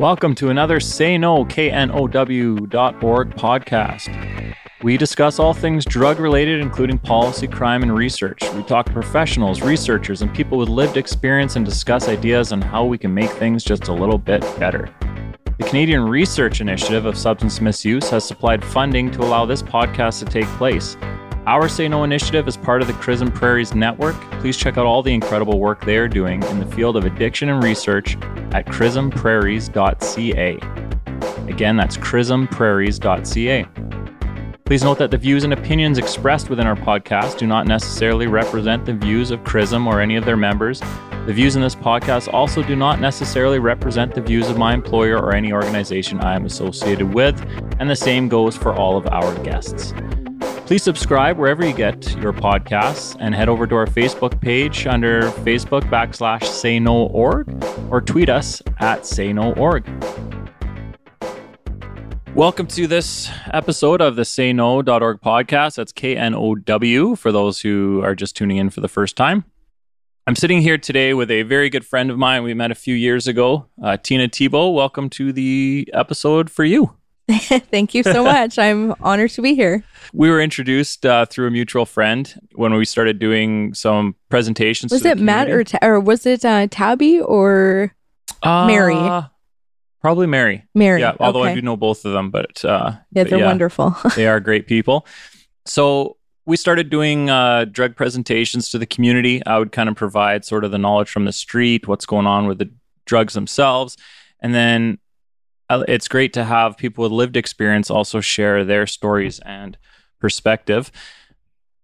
Welcome to another Say No, KNOW.org podcast. We discuss all things drug related, including policy, crime, and research. We talk to professionals, researchers, and people with lived experience and discuss ideas on how we can make things just a little bit better. The Canadian Research Initiative of Substance Misuse has supplied funding to allow this podcast to take place. Our Say Know initiative is part of the CRISM Prairies Network. Please check out all the incredible work they are doing in the field of addiction and research at crismprairies.ca. Again, that's crismprairies.ca. Please note that the views and opinions expressed within our podcast do not necessarily represent the views of CRISM or any of their members. The views in this podcast also do not necessarily represent the views of my employer or any organization I am associated with, and the same goes for all of our guests. Please subscribe wherever you get your podcasts and head over to our Facebook page under Facebook backslash say no org or tweet us at say no org. Welcome to this episode of the Say Know.org podcast. That's K N O W for those who are just tuning in for the first time. I'm sitting here today with a very good friend of mine we met a few years ago, uh, Tina Thebeau. Welcome to the episode for you. Thank you so much. I'm honored to be here. We were introduced uh, through a mutual friend when we started doing some presentations. Was it Matt or, ta- or was it uh, Tabby or uh, Mary? Probably Mary. Mary. Yeah, although okay. I do know both of them, but uh, yeah, they're yeah, wonderful. they are great people. So we started doing uh, drug presentations to the community. I would kind of provide sort of the knowledge from the street, what's going on with the drugs themselves, and then it's great to have people with lived experience also share their stories and perspective.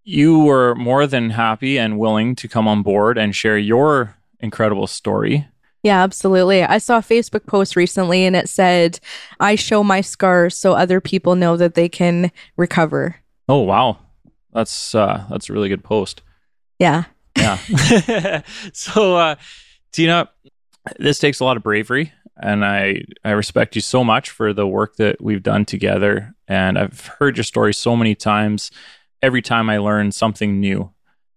You were more than happy and willing to come on board and share your incredible story. Yeah, absolutely. I saw a Facebook post recently and it said, I show my scars so other people know that they can recover. Oh, wow. That's uh that's a really good post. Yeah. Yeah. so uh Tina, this takes a lot of bravery and I I respect you so much for the work that we've done together. And I've heard your story so many times. Every time I learn something new,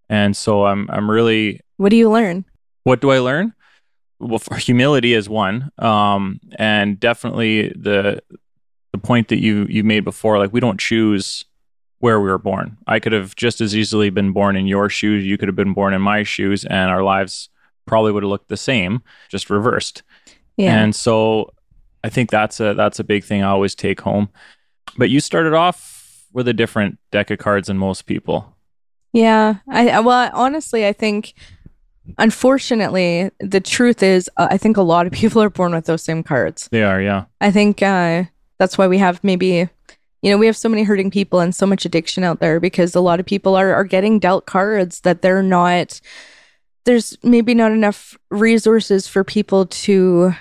and so I'm I'm really. What do you learn? What do I learn? Well, humility is one, um, and definitely the the point that you you made before. Like we don't choose where we were born. I could have just as easily been born in your shoes. You could have been born in my shoes, and our lives probably would have looked the same, just reversed. Yeah. And so I think that's a that's a big thing I always take home. But you started off with a different deck of cards than most people. Yeah. I well honestly I think unfortunately the truth is uh, I think a lot of people are born with those same cards. They are, yeah. I think uh, that's why we have maybe you know, we have so many hurting people and so much addiction out there because a lot of people are are getting dealt cards that they're not there's maybe not enough resources for people to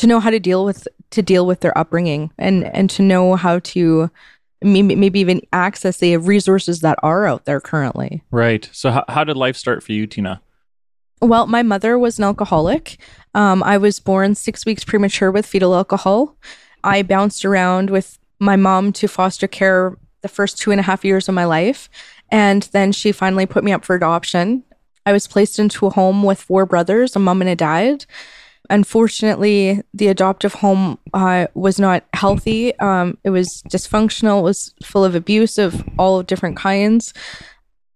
to know how to deal with to deal with their upbringing and and to know how to maybe, maybe even access the resources that are out there currently. Right. So how, how did life start for you, Tina? Well, my mother was an alcoholic. Um, I was born six weeks premature with fetal alcohol. I bounced around with my mom to foster care the first two and a half years of my life. And then she finally put me up for adoption. I was placed into a home with four brothers, a mom and a dad. Unfortunately, the adoptive home uh, was not healthy. Um, it was dysfunctional. It was full of abuse of all different kinds.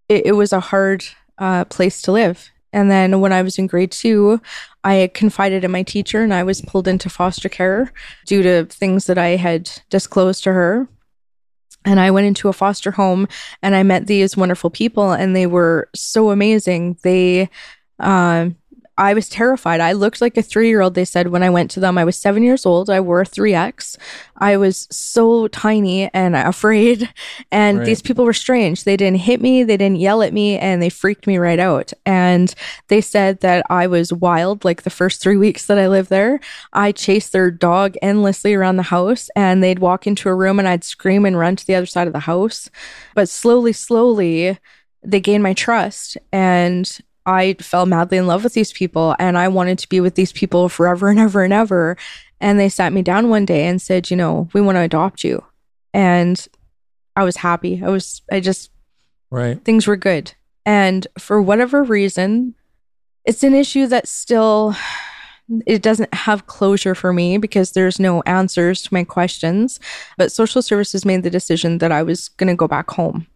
It, it was a hard uh, place to live. And then when I was in grade two, I confided in my teacher and I was pulled into foster care due to things that I had disclosed to her. And I went into a foster home and I met these wonderful people and they were so amazing. They, uh, I was terrified. I looked like a three year old, they said, when I went to them. I was seven years old. I wore a 3X. I was so tiny and afraid. And right. these people were strange. They didn't hit me, they didn't yell at me, and they freaked me right out. And they said that I was wild like the first three weeks that I lived there. I chased their dog endlessly around the house, and they'd walk into a room and I'd scream and run to the other side of the house. But slowly, slowly, they gained my trust and I fell madly in love with these people and I wanted to be with these people forever and ever and ever. And they sat me down one day and said, you know, we want to adopt you. And I was happy. I was, I just, right. Things were good. And for whatever reason, it's an issue that still it doesn't have closure for me because there's no answers to my questions. But social services made the decision that I was going to go back home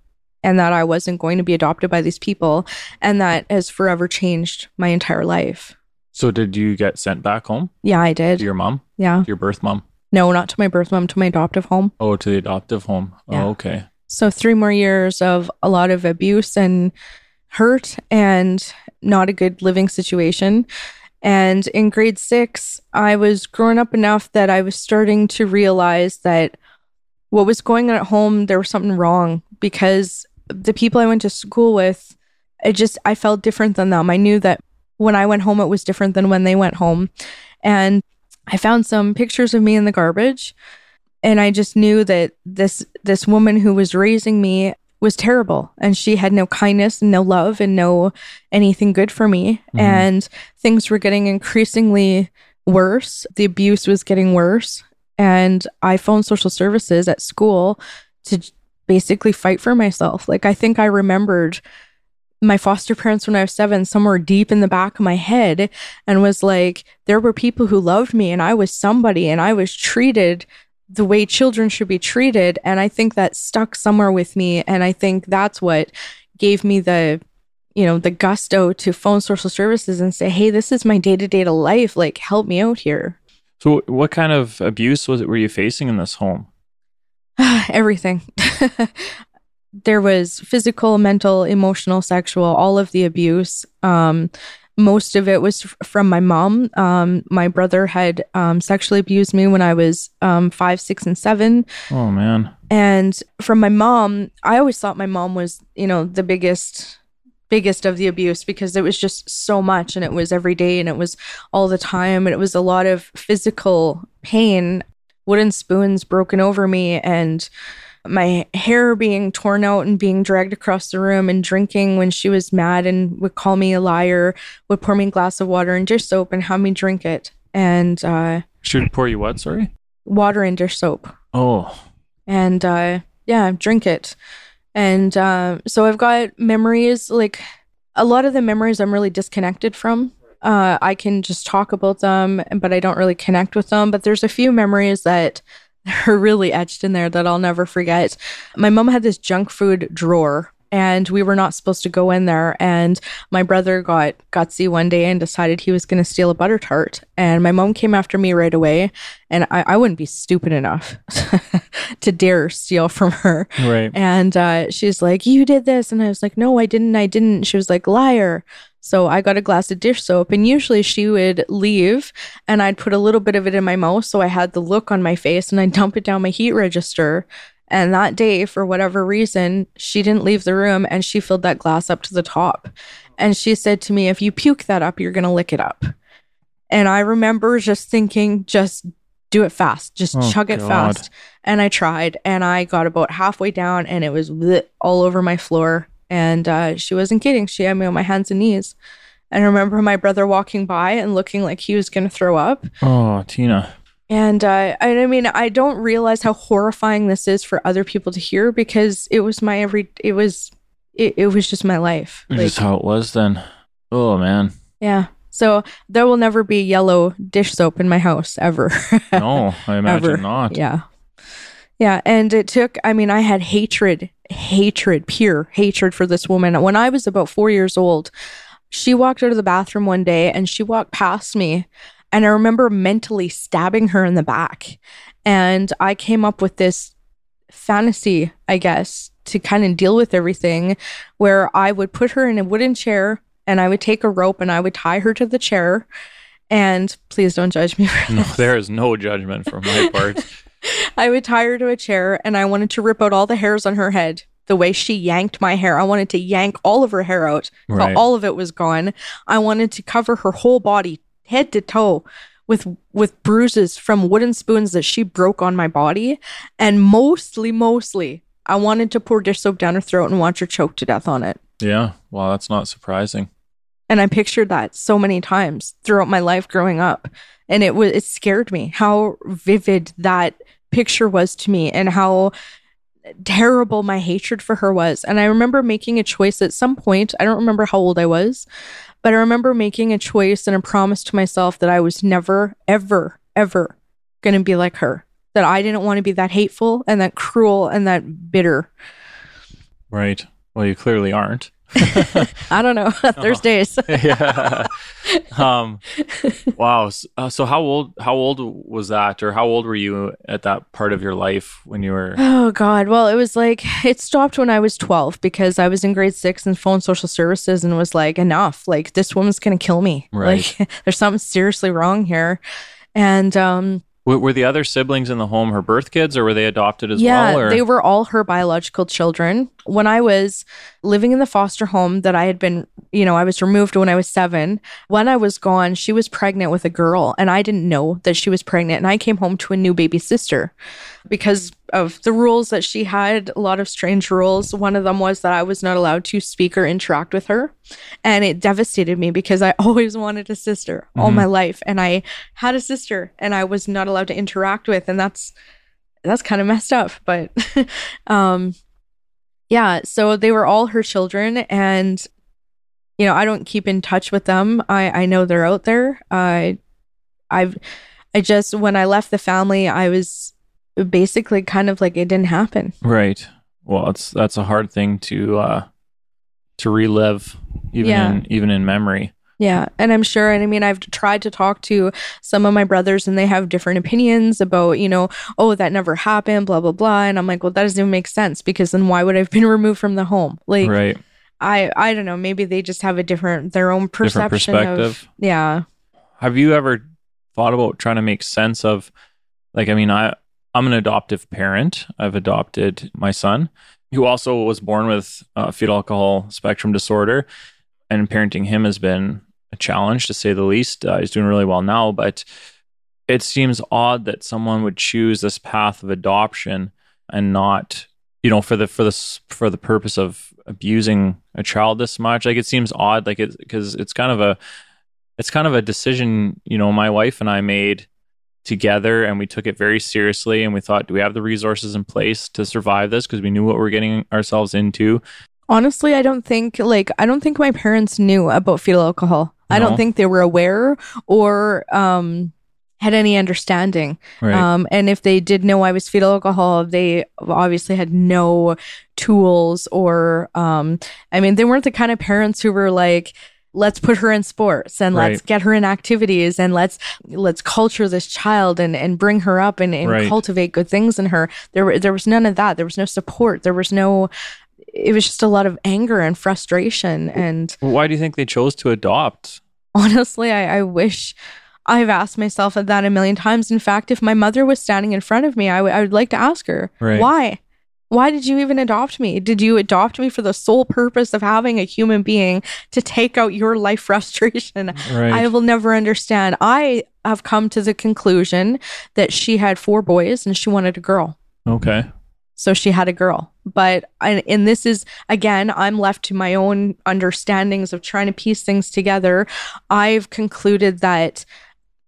and that I wasn't going to be adopted by these people. And that has forever changed my entire life. So, did you get sent back home Yeah, I did. to your mom, yeah. your birth mom? No, not to my birth mom, to my adoptive home. Oh, to the adoptive home. Yeah. Oh, okay. So, three more years of a lot of abuse and hurt and not a good living situation. And in grade six, I was growing up enough that I was starting to realize that what was going on at home, there was something wrong because the people I went to school with, it just, I felt different than them. I knew that when I went home, it was different than when they went home. And I found some pictures of me in the garbage and I just knew that this this woman who was raising me was terrible and she had no kindness and no love and no anything good for me Mhm. and things were getting increasingly worse the abuse was getting worse and I phoned social services at school to basically fight for myself like I think I remembered my foster parents when I was 7 somewhere deep in the back of my head and was like there were people who loved me and I was somebody and I was treated the way children should be treated and i think that stuck somewhere with me and i think that's what gave me the you know the gusto to phone social services and say hey this is my day-to-day life like help me out here So, what kind of abuse was it were you facing in this home? everything. There was physical mental emotional sexual all of the abuse. Um most of it was f- from my mom. Um my brother had um sexually abused me when i was um five six and seven. Oh man. and from my mom i always thought my mom was you know the biggest biggest of the abuse because it was just so much and it was every day and it was all the time and it was a lot of physical pain wooden spoons broken over me and my hair being torn out and being dragged across the room and drinking when she was mad and would call me a liar would pour me a glass of water and dish soap and have me drink it and uh, Should pour you what? Sorry. water and dish soap Oh, and uh yeah drink it and uh, so i've got memories like a lot of the memories i'm really disconnected from uh i can just talk about them but i don't really connect with them. But there's a few memories that are really etched in there that i'll never forget. My mom had this junk food drawer and we were not supposed to go in there. And my brother got gutsy one day and decided he was going to steal a butter tart. And my mom came after me right away and i, I wouldn't be stupid enough to dare steal from her. Right. and uh, she's like you did this. And i was like no i didn't. I didn't. She was like liar so i got a glass of dish soap and usually she would leave and i'd put a little bit of it in my mouth so i had the look on my face and i'd dump it down my heat register. And that day for whatever reason she didn't leave the room and she filled that glass up to the top. And she said to me if you puke that up you're going to lick it up. And i remember just thinking just do it fast. Just Oh, chug it God. fast. And I tried, and I got about halfway down, and it was all over my floor. And uh, she wasn't kidding; she had me on my hands and knees. And I remember my brother walking by and looking like he was going to throw up. Oh, Tina. And uh, I, I mean, I don't realize how horrifying this is for other people to hear because it was my every. It was, it, it was just my life. Like, just how it was then. Oh man. yeah. So there will never be yellow dish soap in my house ever. No, I imagine Ever. not. Yeah. Yeah. And it took, I mean, I had hatred, hatred, pure hatred for this woman. When I was about four years old, she walked out of the bathroom one day and she walked past me. And I remember mentally stabbing her in the back. And I came up with this fantasy, I guess, to kind of deal with everything where I would put her in a wooden chair and I would take a rope and I would tie her to the chair. And please don't judge me for No, this. there is no judgment from my part. I would tie her to a chair and I wanted to rip out all the hairs on her head the way she yanked my hair. I wanted to yank all of her hair out. Right. All of it was gone. I wanted to cover her whole body, head to toe, with with bruises from wooden spoons that she broke on my body. And mostly, mostly, I wanted to pour dish soap down her throat and watch her choke to death on it. Yeah. Well, that's not surprising. And I pictured that so many times throughout my life growing up. And it was it scared me how vivid that picture was to me and how terrible my hatred for her was. And I remember making a choice at some point, I don't remember how old I was, But I remember making a choice and a promise to myself that I was never, ever, ever going to be like her. That I didn't want to be that hateful and that cruel and that bitter. Right. Well, you clearly aren't. I don't know. Thursdays. yeah. Um, wow. So, uh, so how old how old was that, or how old were you at that part of your life when you were? Oh God. Well, it was like it stopped when I was 12 because I was in grade six and phone social services and was like, enough. Like this woman's gonna kill me. Right. Like there's something seriously wrong here. And um were the other siblings in the home her birth kids, or were they adopted as yeah, well? Or? they were all her biological children. When I was living in the foster home that I had been, you know, I was removed when I was seven. When I was gone, she was pregnant with a girl, and I didn't know that she was pregnant. And I came home to a new baby sister because of the rules that she had, a lot of strange rules. One of them was that I was not allowed to speak or interact with her. And it devastated me because I always wanted a sister all Mhm. my life. And I had a sister and I was not allowed to interact with. And that's that's kind of messed up. But um yeah, so they were all her children and you know, I don't keep in touch with them. I I know they're out there. I I've I just when I left the family, I was basically kind of like it didn't happen. right. Well, it's that's a hard thing to uh, to relive, even Yeah. in even in memory. Yeah, and I'm sure and I mean I've tried to talk to some of my brothers and they have different opinions about, you know, oh that never happened, blah blah blah, and I'm like, well that doesn't even make sense because then why would I have been removed from the home? Like right. I I don't know, maybe they just have a different their own perception of perspective. yeah. Have you ever thought about trying to make sense of like I mean I I'm an adoptive parent. I've adopted my son who also was born with uh, fetal alcohol spectrum disorder and parenting him has been a challenge to say the least. Uh, he's doing really well now, but it seems odd that someone would choose this path of adoption and not you know for the for the for the purpose of abusing a child this much. Like it seems odd like it because it's kind of a it's kind of a decision you know my wife and i made together and we took it very seriously and we thought do we have the resources in place to survive this? Because we knew what we we're getting ourselves into Honestly, I don't think like I don't think my parents knew about fetal alcohol. I don't think they were aware or um had any understanding. right Um, and if they did know I was fetal alcohol, they obviously had no tools or, um, I mean, they weren't the kind of parents who were like, let's put her in sports and let's get her in activities and let's let's culture this child and and bring her up and, and Right. cultivate good things in her there were there was none of that there was no support there was no it was just a lot of anger and frustration and why do you think they chose to adopt honestly, I, I wish I've asked myself that a million times. In fact, if my mother was standing in front of me, I, w- I would like to ask her, Right. why? Why did you even adopt me? Did you adopt me for the sole purpose of having a human being to take out your life frustration? right I will never understand. I have come to the conclusion that she had four boys and she wanted a girl. okay So she had a girl. But, and, and this is, again, I'm left to my own understandings of trying to piece things together. I've concluded that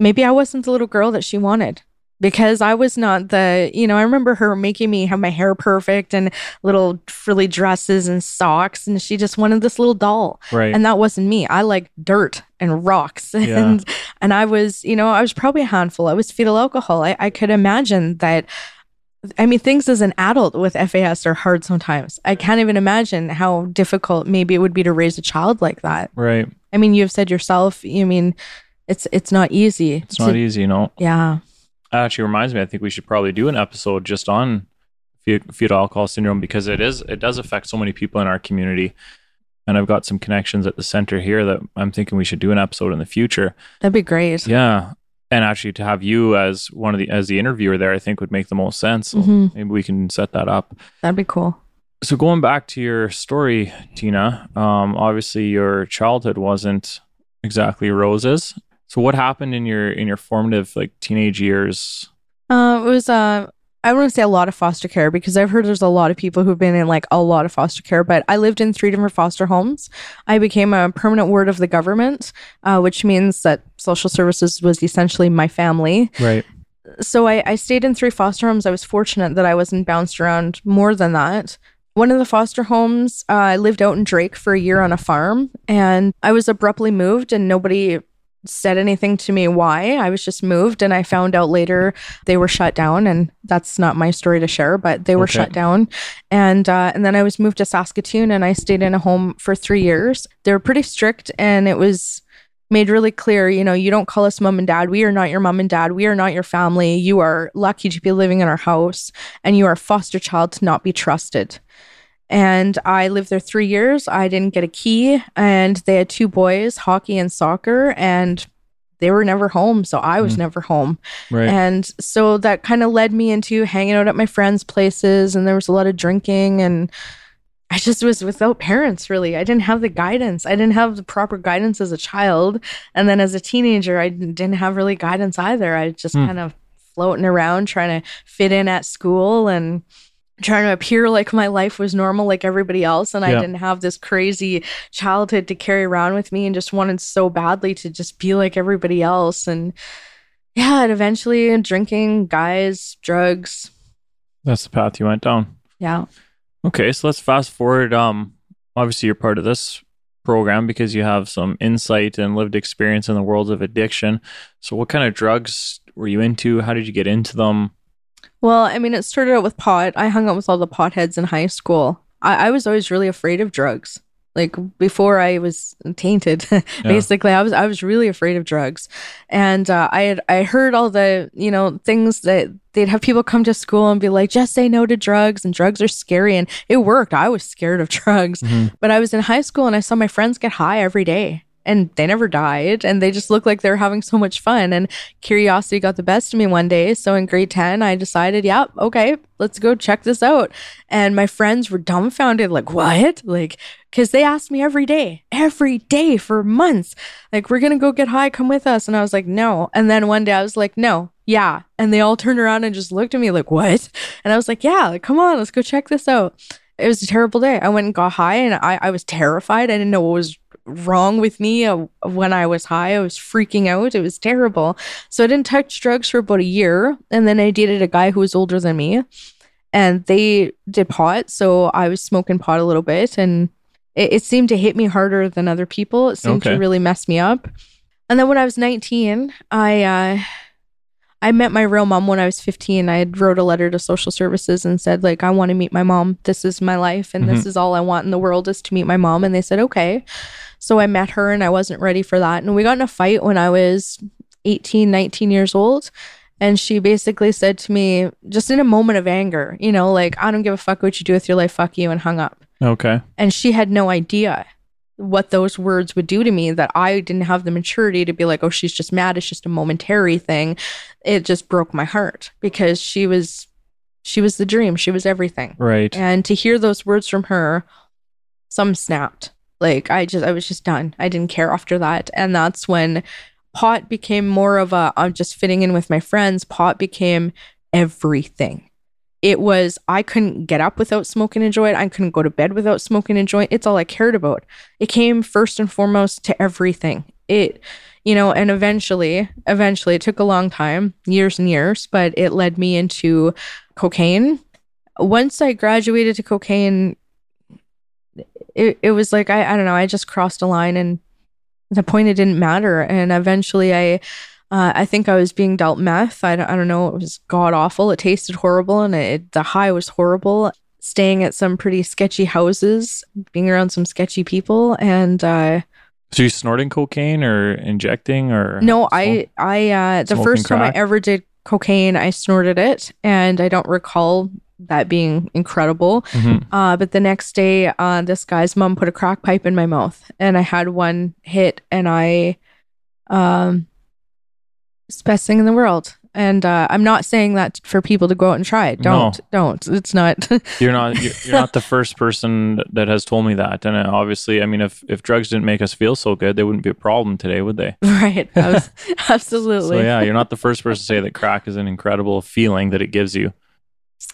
maybe I wasn't the little girl that she wanted because I was not the, you know, I remember her making me have my hair perfect and little frilly dresses and socks. And she just wanted this little doll. right And that wasn't me. I like dirt and rocks. Yeah. And, and I was, you know, I was probably a handful. I was fetal alcohol. I, I could imagine that I mean, things as an adult with FAS are hard sometimes. I can't even imagine how difficult maybe it would be to raise a child like that. right I mean, you've said yourself. You mean it's it's not easy. it's not easy you know Yeah, That actually reminds me i think we should probably do an episode just on fetal alcohol syndrome because it is it does affect so many people in our community and i've got some connections at the center here that i'm thinking we should do an episode in the future that'd be great. yeah and actually to have you as one of the as the interviewer there i think would make the most sense so Mhm. maybe we can set that up That'd be cool. so going back to your story tina um, obviously your childhood wasn't exactly roses so what happened in your in your formative like teenage years Uh, it was uh, I want to say a lot of foster care because I've heard there's a lot of people who've been in like a lot of foster care, but I lived in three different foster homes. I became a permanent ward of the government, uh, which means that social services was essentially my family. right so I, I stayed in three foster homes. I was fortunate that I wasn't bounced around more than that. One of the foster homes, uh, I lived out in Drake for a year on a farm, and I was abruptly moved, and nobody said anything to me why. I was just moved, and I found out later they were shut down, and that's not my story to share, but they were Okay. shut down. And uh, and then I was moved to Saskatoon, and I stayed in a home for three years. They were pretty strict, and it was made really clear, you know, you don't call us mom and dad. We are not your mom and dad. We are not your family. You are lucky to be living in our house and you are a foster child to not be trusted. And I lived there three years. I didn't get a key, and they had two boys, hockey and soccer, and they were never home. So I was Mm. never home. Right. And so that kind of led me into hanging out at my friends' places, and there was a lot of drinking, and I just was without parents, really. I didn't have the guidance. I didn't have the proper guidance as a child. And then as a teenager, I didn't have really guidance either. I just Hmm. kind of floating around trying to fit in at school and trying to appear like my life was normal like everybody else and I didn't have this crazy childhood to carry around with me and just wanted so badly to just be like everybody else and yeah, and eventually drinking, guys, drugs. That's the path you went down. Yeah. Okay, so let's fast forward. Um, obviously you're part of this program because you have some insight and lived experience in the world of addiction. So, what kind of drugs were you into? How did you get into them? Well, I mean, it started out with pot. I hung out with all the potheads in high school. I, I was always really afraid of drugs. Like before I was tainted, basically, I was I was really afraid of drugs, and uh, I had I heard all the you know things that they'd have people come to school and be like, just say no to drugs, and drugs are scary, and it worked. I was scared of drugs, Mhm. but I was in high school and I saw my friends get high every day, and they never died, and they just looked like they were having so much fun, and curiosity got the best of me one day. So in grade 10, I decided, yeah, okay, let's go check this out. And my friends were dumbfounded, like, what? Like, because they asked me every day, every day for months, like, we're to go get high, come with us. And I was like, no. And then one day I was like, no, yeah. And they all turned around and just looked at me like, what? And I was like, yeah, like, come on, let's go check this out. It was a terrible day. I went and got high and I, I was terrified. I didn't know what was wrong with me uh, when I was high. I was freaking out. It was terrible. So I didn't touch drugs for about a year. And then I dated a guy who was older than me and they did pot. So I was smoking pot a little bit and it, it seemed to hit me harder than other people. It seemed Okay. to really mess me up. And then when I was 19, I, uh, I met my real mom when I was 15. I had wrote a letter to social services and said like I want to meet my mom. This is my life and this is all I want in the world is to meet my mom and they said okay. So I met her and I wasn't ready for that and we got in a fight when I was 18, 19 years old and she basically said to me just in a moment of anger, you know, like I don't give a fuck what you do with your life, fuck you and hung up. Okay. And she had no idea what those words would do to me that I didn't have the maturity to be like, oh, she's just mad. It's just a momentary thing. It just broke my heart because she was, she was the dream. She was everything. Right. And to hear those words from her, some snapped. Like I just, I was just done. I didn't care after that. And that's when pot became more of a, I'm just fitting in with my friends. Pot became everything. It was, I couldn't get up without smoking a joint. I couldn't go to bed without smoking a joint. It's all I cared about. It came first and foremost to everything. It, you know, and eventually, eventually, it took a long time, years and years, but it led me into cocaine. Once I graduated to cocaine, it, it was like, I, I don't know, I just crossed a line and the point it didn't matter. And eventually I, uh, I think I was being dealt meth. I don't, I don't know. It was god awful. It tasted horrible and it, the high was horrible. Staying at some pretty sketchy houses, being around some sketchy people. And, uh, So you snorting cocaine or injecting or no, I, I, uh, the first time I ever did cocaine, I snorted it and I don't recall that being incredible. Mhm. Uh, but the next day, uh, this guy's mom put a crack pipe in my mouth, and I had one hit, and I, um, it's the best thing in the world. And uh, I'm not saying that for people to go out and try it. Don't, don't. It's not You're not you're, you're not the first person that has told me that, and uh, obviously, I mean, if if drugs didn't make us feel so good, they wouldn't be a problem today, would they? right. Abs- Absolutely. So yeah, you're not the first person to say that crack is an incredible feeling that it gives you.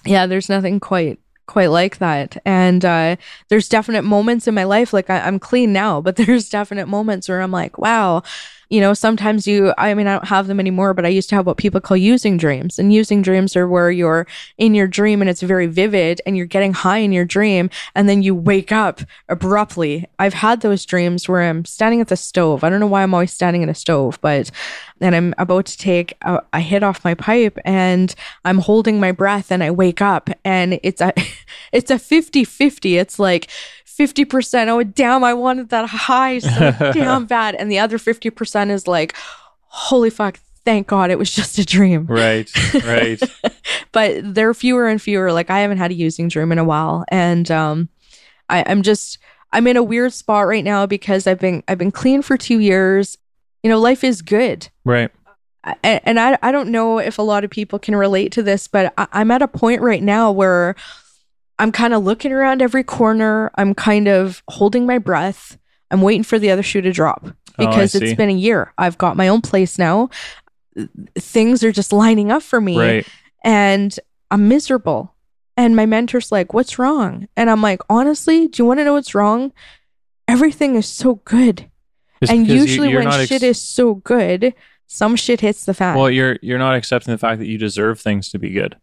Yeah there's nothing quite quite like that. And uh there's definite moments in my life like I, i'm clean now but there's definite moments where i'm like wow you know, sometimes you, I mean, I don't have them anymore, but I used to have what people call using dreams. And using dreams are where you're in your dream and it's very vivid and you're getting high in your dream and then you wake up abruptly. I've had those dreams where I'm standing at the stove. I don't know why I'm always standing at a stove, but then I'm about to take a, a hit off my pipe and I'm holding my breath and I wake up and it's a, it's a 50 50. It's like, 50%, oh, damn, I wanted that high so damn bad. And the other 50% is like, holy fuck, thank God it was just a dream. Right, right. but they're fewer and fewer. Like I haven't had a using dream in a while. And um, I, I'm just, I'm in a weird spot right now because I've been, I've been clean for two years. You know, life is good. Right. And, and I, I don't know if a lot of people can relate to this, but I, I'm at a point right now where I'm kind of looking around every corner. I'm kind of holding my breath. I'm waiting for the other shoe to drop oh, because oh, it's been a year. I've got my own place now. Things are just lining up for me. Right. And I'm miserable. And my mentor's like, What's wrong? And I'm like, Honestly, do you want to know what's wrong? Everything is so good. It's and usually when ex- shit is so good, some shit hits the fan. Well, you're you're not accepting the fact that you deserve things to be good.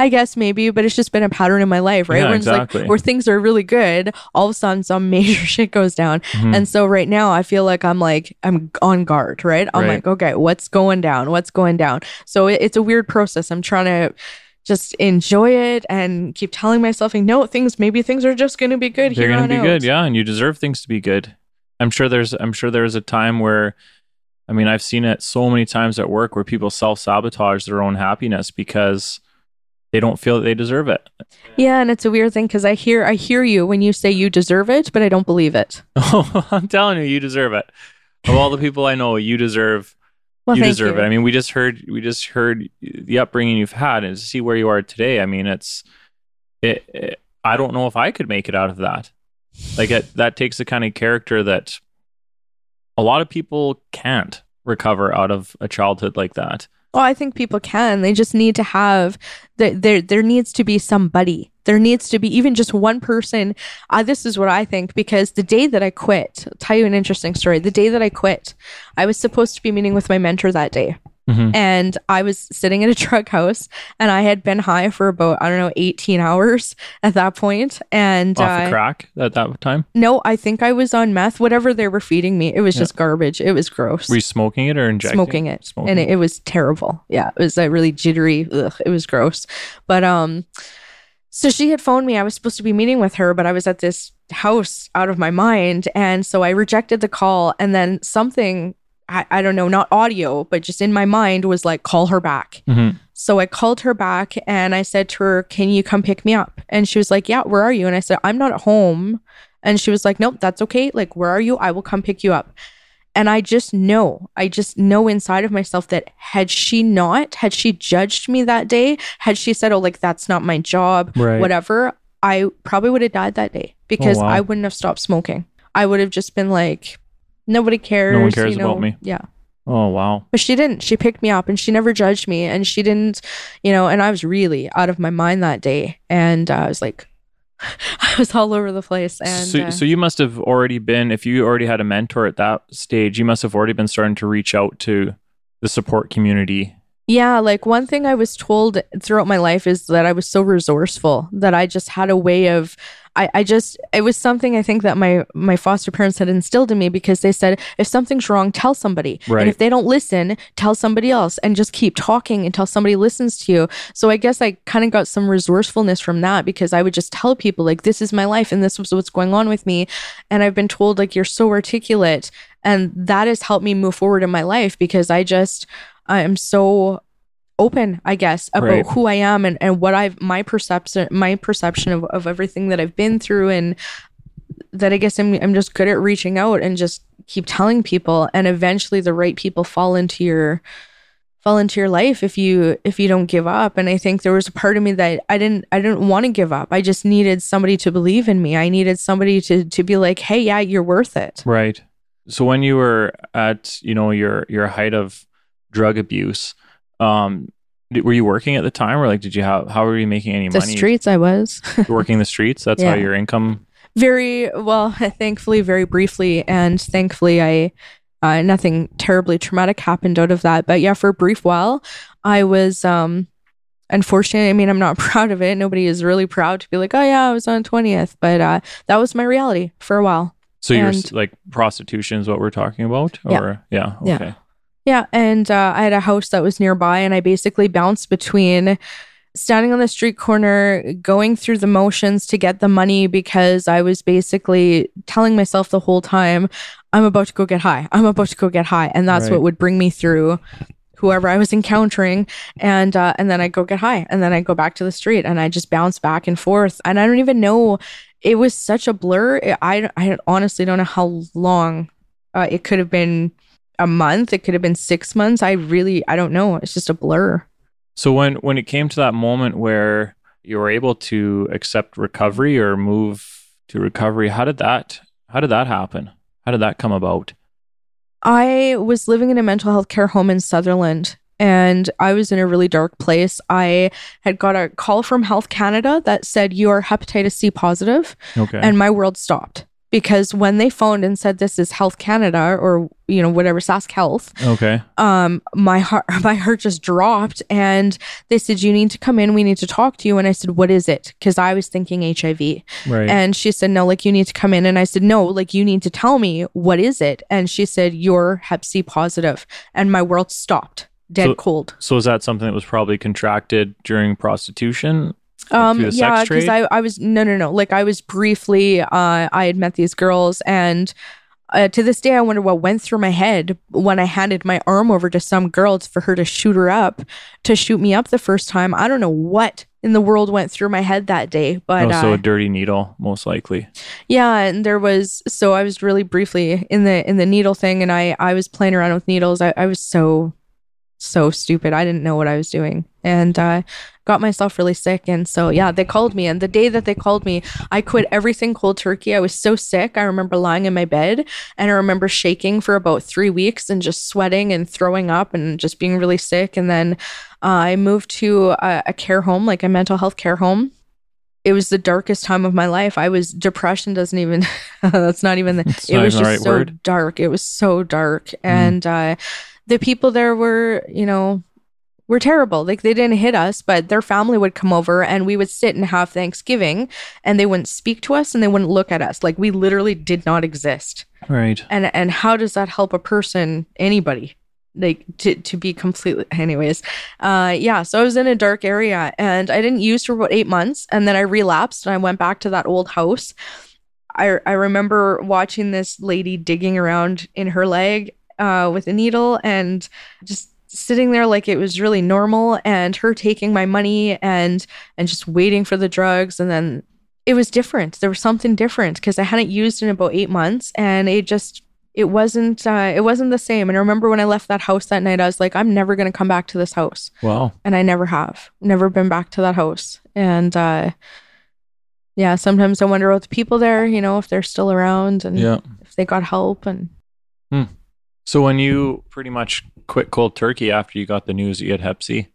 I guess maybe, but it's just been a pattern in my life, right? Yeah, where exactly. like where things are really good, all of a sudden some major shit goes down. Mhm. And so right now I feel like I'm like I'm on guard, right? I'm Right. like, okay, what's going down? What's going down? So it, it's a weird process. I'm trying to just enjoy it and keep telling myself, like, no, things maybe things are just going to be good They're here going to be out. good, yeah, and you deserve things to be good. I'm sure there's I'm sure there's a time where I mean, I've seen it so many times at work where people self-sabotage their own happiness because they don't feel that they deserve it. Yeah, and it's a weird thing because I hear I hear you when you say you deserve it, but I don't believe it. Oh, I'm telling you, you deserve it. Of all the people I know, you deserve Well, you deserve you. it. I mean, we just heard we just heard the upbringing you've had, and to see where you are today. I mean, it's it, it- I don't know if I could make it out of that. Like it, that takes the kind of character that a lot of people can't recover out of a childhood like that. Oh, I think people can. They just need to have there. There, there needs to be somebody. There needs to be even just one person. Uh, this is what I think because the day that I quit, I'll tell you an interesting story. The day that I quit, I was supposed to be meeting with my mentor that day, Mhm. and I was sitting in a drug house, and I had been high for about I don't know eighteen hours at that point, and Off uh, the crack at that time. no, I think I was on meth. Whatever they were feeding me, it was Yeah. just garbage. It was gross Were you smoking it or injecting? smoking it Smoking and it, it was terrible yeah it was like really jittery ugh, it was gross but um so she had phoned me i was supposed to be meeting with her but i was at this house out of my mind and so i rejected the call and then something I, I don't know not audio but just in my mind was like call her back Mhm. so I called her back and I said to her, Can you come pick me up? And she was like, Yeah, where are you? And I said, I'm not at home. And she was like, Nope, that's okay. Like, where are you? I will come pick you up. And I just know, I just know inside of myself that had she not, had she judged me that day, had she said, Oh, like, that's not my job, Right. whatever, I probably would have died that day because wow. I wouldn't have stopped smoking. I would have just been like, Nobody cares. cares you know? about me. Yeah. Oh wow. But she didn't. She picked me up and she never judged me. And she didn't, you know, and I was really out of my mind that day. And uh, I was like, I was all over the place. And so, uh, so you must have already been, if you already had a mentor at that stage, you must have already been starting to reach out to the support community. yeah, like one thing I was told throughout my life is that I was so resourceful that I just had a way of. I, I just it was something I think that my my foster parents had instilled in me because they said if something's wrong tell somebody. Right. and if they don't listen tell somebody else and just keep talking until somebody listens to you. So I guess I kind of got some resourcefulness from that because I would just tell people like this is my life and this was what's going on with me. And I've been told like you're so articulate and that has helped me move forward in my life because I just I am so open i guess about Right. who i am and, and what i've my perception my perception of, of everything that i've been through and that i guess I'm, I'm just good at reaching out and just keep telling people and eventually the right people fall into your fall into your life if you if you don't give up and i think there was a part of me that i didn't i didn't want to give up i just needed somebody to believe in me i needed somebody to to be like hey yeah you're worth it Right. So when you were at, you know, your your height of drug abuse, um, were you working at the time, or like, did you have? How were you making any the money? The streets i was working the streets. That's how your income. very well thankfully very briefly and thankfully i Uh, nothing terribly traumatic happened out of that. But yeah, for a brief while, I was um, unfortunately, I mean, I'm not proud of it. Nobody is really proud to be like, oh, yeah, I was on 20th. But uh, that was my reality for a while. So you're like prostitution is what we're talking about, or yeah, Yeah. okay, Yeah. And uh, I had a house that was nearby, and I basically bounced between standing on the street corner, going through the motions to get the money because I was basically telling myself the whole time, I'm about to go get high. I'm about to go get high. And that's Right. what would bring me through whoever I was encountering and uh, and then I go get high and then I go back to the street and I just bounce back and forth and I don't even know it was such a blur I, I honestly don't know how long uh, it could have been a month it could have been six months I really I don't know it's just a blur So when when it came to that moment where you were able to accept recovery or move to recovery, how did that how did that happen? How did that come about? I was living in a mental health care home in Sutherland and I was in a really dark place. I had got a call from Health Canada that said you are hepatitis C positive. Okay. and my world stopped because when they phoned and said this is Health Canada or you know whatever Sask Health, okay. um, my heart my heart just dropped, and they said you need to come in, we need to talk to you, and I said what is it? Because I was thinking HIV, Right. and she said no, like you need to come in, and I said no, like you need to tell me what is it, and she said you're Hep C positive, and my world stopped dead So- cold. so is that something that was probably contracted during prostitution? Um, yeah, because? I, I was no, no, no. Like I was briefly, uh, I had met these girls, and uh, to this day, I wonder what went through my head when I handed my arm over to some girl for her to shoot her up, to shoot me up the first time. I don't know what in the world went through my head that day, but oh, so uh, a dirty needle, most likely. yeah, and there was so I was really briefly in the in the needle thing, and I I was playing around with needles. I, I was so so stupid. I didn't know what I was doing, and uh, got myself really sick. And so yeah, they called me, and the day that they called me, I quit everything cold turkey. I was so sick. I remember lying in my bed, and I remember shaking for about three weeks and just sweating and throwing up and just being really sick. And then uh, I moved to a, a care home, like a mental health care home it was the darkest time of my life. I was depression doesn't even that's not even the It's it was just the right so word. Dark. It was so dark. And uh the people there were, you know, were terrible. Like they didn't hit us, but their family would come over and we would sit and have Thanksgiving and they wouldn't speak to us and they wouldn't look at us. Like we literally did not exist. Right. And and how does that help a person, anybody? Like to to be completely anyways. Uh yeah, so I was in a dark area and I didn't use for about 8 months and then I relapsed and I went back to that old house. I I remember watching this lady digging around in her leg uh with a needle and just sitting there like it was really normal and her taking my money and and just waiting for the drugs. And then it was different. There was something different because i hadn't used in about eight months and it just it wasn't uh, it wasn't the same. And i remember when i left that house that night i was like i'm never going to come back to this house. Wow. and i never have. Never been back to that house. And uh yeah sometimes i wonder about the people there you know if they're still around and Yeah. if they got help and So when you pretty much quit cold turkey after you got the news that you had Hep C?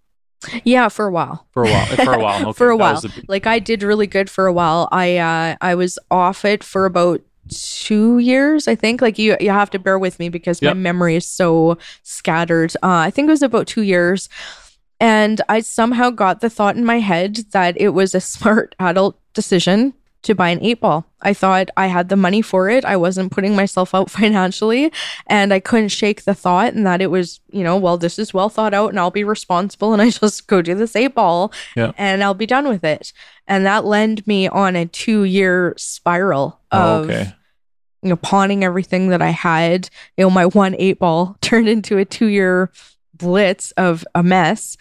Yeah for a while. For a while, for a while, okay, for a while. the- like i did really good for a while. I uh i was off it for about two years i think. Like you you have to bear with me because Yep. my memory is so scattered. Uh i think it was about two years. And i somehow got the thought in my head that it was a smart adult decision to buy an eight ball i thought i had the money for it i wasn't putting myself out financially and i couldn't shake the thought and that it was you know well this is well thought out and i'll be responsible and i just go do this eight ball Yeah. and I'll be done with it. And that led me on a two year spiral Oh, of okay. you know pawning everything that I had. You know, my one eight ball turned into a two year blitz of a mess.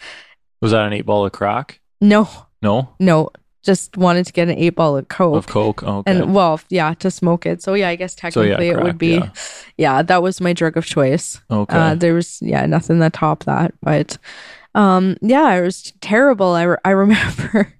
Was that an eight ball of crack? No, No, no, just wanted to get an eight ball of coke. of coke. Oh, okay. And well, yeah, to smoke it. So yeah, I guess technically yeah, it would be, Yeah. yeah. that was my drug of choice. Okay. Uh, there was yeah nothing that topped that, but um, yeah, it was terrible. I, re- I remember.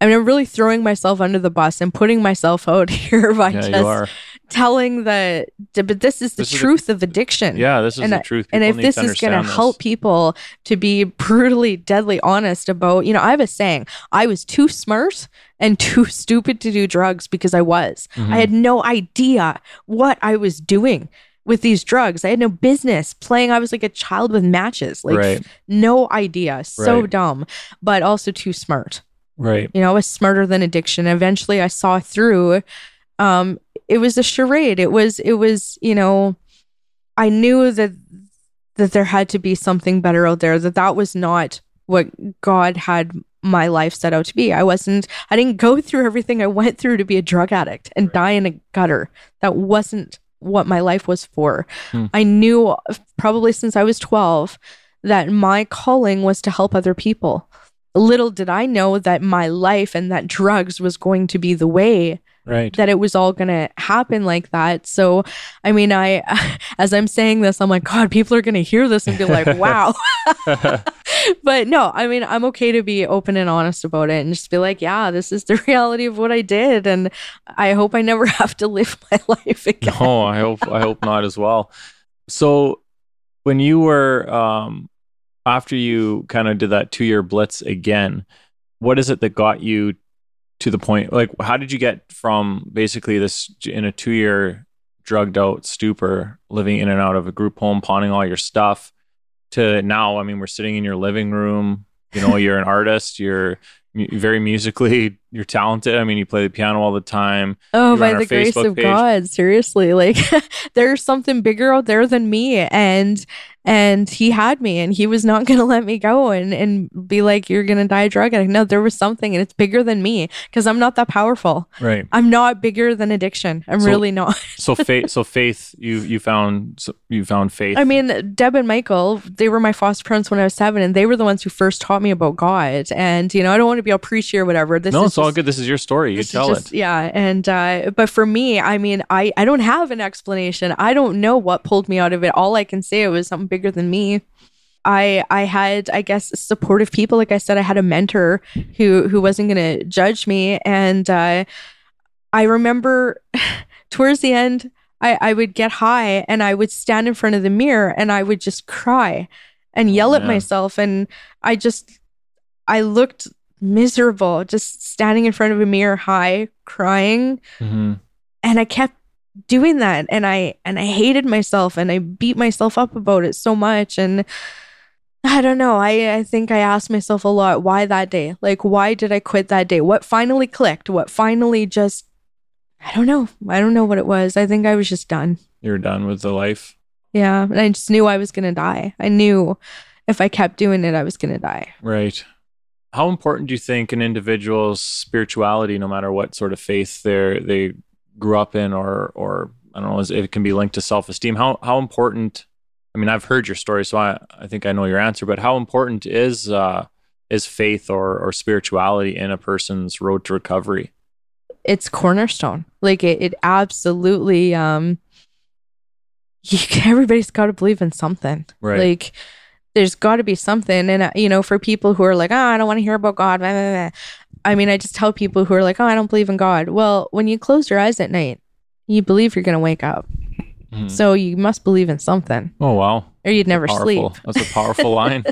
I mean, I'm really throwing myself under the bus and putting myself out here by yeah, just you are. Telling the, but this is the This is the- truth of addiction. Yeah, this is and the truth. and if this is going to help people to be brutally, deadly honest about, you know, I have a saying I was too smart and too stupid to do drugs because I was. Mhm. I had no idea what I was doing. with these drugs. I had no business playing. I was like a child with matches, like Right. no idea. So Right. dumb, but also too smart. Right. You know, I was smarter than addiction. Eventually, I saw through. Um, it was a charade. It was. It was. You know, I knew that that there had to be something better out there. That that was not what God had my life set out to be. I wasn't. I didn't go through everything I went through to be a drug addict and die in a gutter. That wasn't what my life was for. Hmm. I knew probably since I was twelve that my calling was to help other people little did I know that my life and that drugs was going to be the way Right. that it was all going to happen like that. So, I mean, I, as I'm saying this, I'm like, God, people are going to hear this and be like, wow. but no, I mean, I'm okay to be open and honest about it and just be like, yeah, this is the reality of what I did. And I hope I never have to live my life again. No, I hope I hope not as well. So when you were um after you kind of did that two year blitz again, what is it that got you to the point like how did you get from basically this in a two year drugged out stupor, living in and out of a group home, pawning all your stuff to now, I mean, we're sitting in your living room, you know, you're an artist, you're very musically, you're talented. I mean, you play the piano all the time. Oh, by the grace Facebook of page. God, seriously. Like there's something bigger out there than me and and he had me and he was not gonna let me go and and be like, You're gonna die a drug addict. No, there was something and it's bigger than me because I'm not that powerful. Right. I'm not bigger than addiction. I'm So- really not. so faith so faith you you found so you found faith I mean, Deb and Michael, they were my foster parents when I was seven, and they were the ones who first taught me about God. And you know, I don't want to be all preachy or whatever. This no is all good this is your story you tell just- it Yeah, and uh, but for me, I mean, I I don't have an explanation. I don't know what pulled me out of it. All I can say it was something bigger than me. I I had I guess supportive people. Like I said, I had a mentor who who wasn't going to judge me, and uh, I remember towards the end, I I would get high and I would stand in front of the mirror and I would just cry and yell at myself, and I just I looked miserable just standing in front of a mirror high crying. Mhm. and i kept doing that and i and i hated myself and i beat myself up about it so much and i don't know i i think i asked myself a lot why that day? Like why did i quit that day? What finally clicked? What finally just i don't know. I don't know what it was. I think i was just done. You're done with the life? Yeah and i just knew i was gonna die. I knew if i kept doing it i was gonna die. Right how important do you think an individual's spirituality no matter what sort of faith they they grew up in or or i don't know is- it can be linked to self-esteem how how important i mean i've heard your story so i i think i know your answer but how important is uh is faith or or spirituality in a person's road to recovery it's cornerstone. Like it, it absolutely. Um, you, everybody's got to believe in something. Right. Like there's got to be something, and uh, you know, for people who are like, oh, I don't want to hear about God. blah, blah, blah." I mean, I just tell people who are like, oh, I don't believe in God. Well, when you close your eyes at night, you believe you're gonna wake up. Mhm. So you must believe in something, oh wow or you'd never sleep. that's a powerful line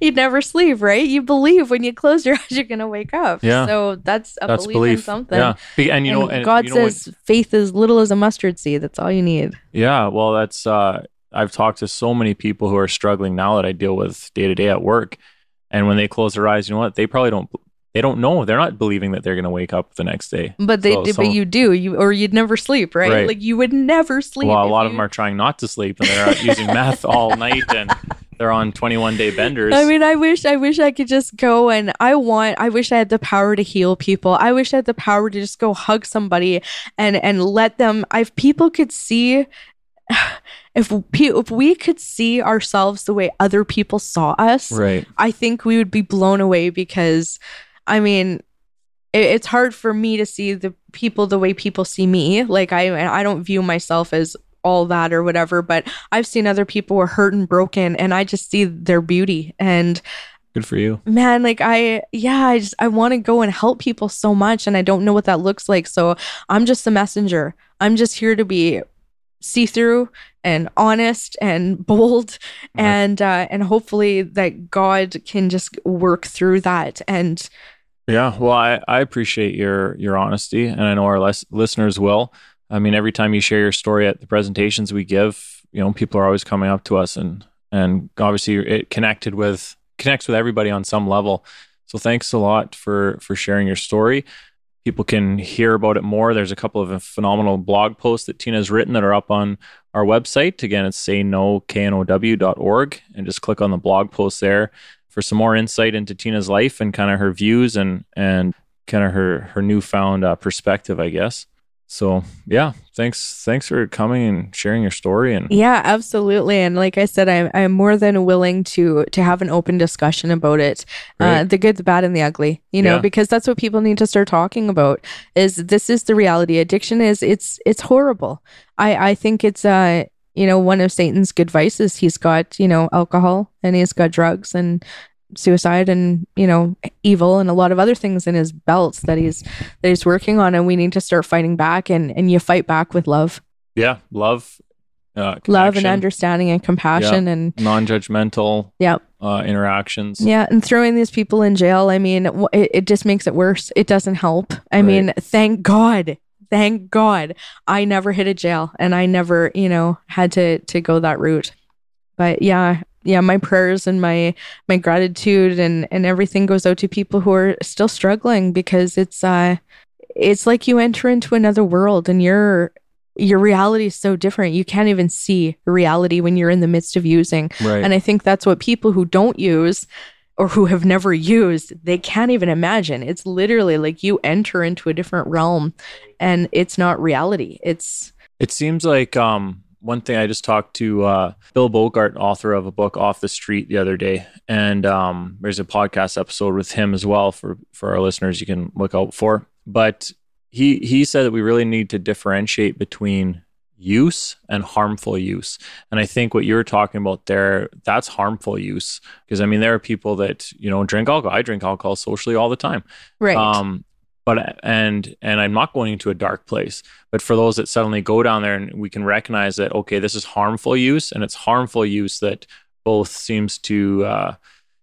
You'd never sleep, right? You believe when you close your eyes, you're gonna wake up. Yeah. So that's a that's belief, in something. yeah and you know And and God you know what- says faith is little as a mustard seed. That's all you need. Yeah, well, that's uh, I've talked to so many people who are struggling now that I deal with day to day at work, and when they close their eyes, you know what? They probably don't. They don't know. They're not believing that they're going to wake up the next day. But they, So but some- you do, you or you'd never sleep, right? Right. Like you would never sleep. well, a lot of them are trying not to sleep, and they're out using meth all night, and they're on twenty one day benders. I mean, I wish, I wish I could just go and I want, I wish I had the power to heal people. I wish I had the power to just go hug somebody and and let them. If people could see, if if we could see ourselves the way other people saw us, right. I think we would be blown away because, I mean, it, it's hard for me to see the people the way people see me. Like I, I don't view myself as all that or whatever, but I've seen other people who are hurt and broken, and I just see their beauty. And Good for you. man, like I, yeah, I just I want to go and help people so much, and I don't know what that looks like. So I'm just the messenger. I'm just here to be see through and honest and bold Right. and uh and hopefully that god can just work through that and Yeah, well, I, I appreciate your your honesty, and I know our les- listeners will. I mean, every time you share your story at the presentations we give, you know, people are always coming up to us and and obviously it connected with connects with everybody on some level. So thanks a lot for for sharing your story. People can hear about it more. There's a couple of phenomenal blog posts that Tina has written that are up on our website. Again, it's say no know.org and just click on the blog post there for some more insight into Tina's life and kind of her views and and kind of her her newfound uh, perspective, I guess so yeah thanks thanks for coming and sharing your story and yeah absolutely. And like i said i'm, I'm more than willing to to have an open discussion about it uh, the good the bad and the ugly you know yeah. because that's what people need to start talking about is this is the reality. Addiction is it's it's horrible. I i think it's uh you know one of satan's good vices. He's got you know alcohol and he's got drugs and suicide and you know evil and a lot of other things in his belts that he's that he's working on and we need to start fighting back and and you fight back with love. Yeah love uh, love and understanding and compassion yeah. and non-judgmental yeah uh, interactions. Yeah and throwing these people in jail i mean it, it just makes it worse. It doesn't help. I right. mean thank god thank god i never hit a jail and i never you know had to to go that route. But yeah yeah, my prayers and my my gratitude and and everything goes out to people who are still struggling because it's uh it's like you enter into another world and your your reality is so different. You can't even see reality when you're in the midst of using. Right. And I think that's what people who don't use or who have never used, they can't even imagine. It's literally like you enter into a different realm and it's not reality. It's it seems like um one thing I just talked to uh, Bill Bogart, author of a book Off the Street, the other day, and um, there's a podcast episode with him as well for for our listeners. You can look out for. But he he said that we really need to differentiate between use and harmful use. And I think what you're talking about there, that's harmful use. Because I mean, there are people that, you know, drink alcohol. I drink alcohol socially all the time. Right. Um, but and and I'm not going into a dark place. But for those that suddenly go down there and we can recognize that okay, this is harmful use, and it's harmful use that both seems to uh,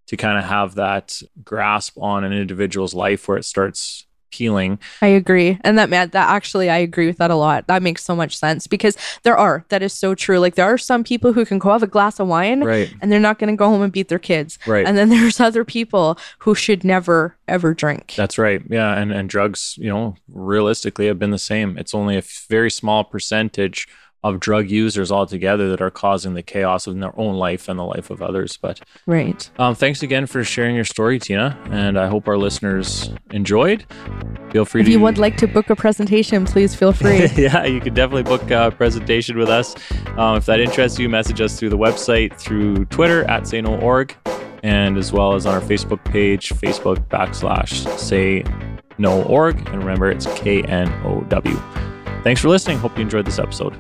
to kind of have that grasp on an individual's life where it starts healing. I agree. And that man that actually I agree with that a lot. That makes so much sense because there are that is so true. Like there are some people who can go have a glass of wine right. and they're not going to go home and beat their kids. Right. And then there's other people who should never ever drink. That's right. Yeah, and and drugs, you know, realistically have been the same. It's only a very small percentage of drug users altogether that are causing the chaos in their own life and the life of others. But right. Um, thanks again for sharing your story, Tina, and I hope our listeners enjoyed. Feel free if to. You would like to book a presentation, please feel free. yeah, you can definitely book a presentation with us. Um, if that interests you, message us through the website, through Twitter at Say Know org, and as well as on our Facebook page, Facebook backslash Say Know org. And remember, it's K N O W. Thanks for listening. Hope you enjoyed this episode.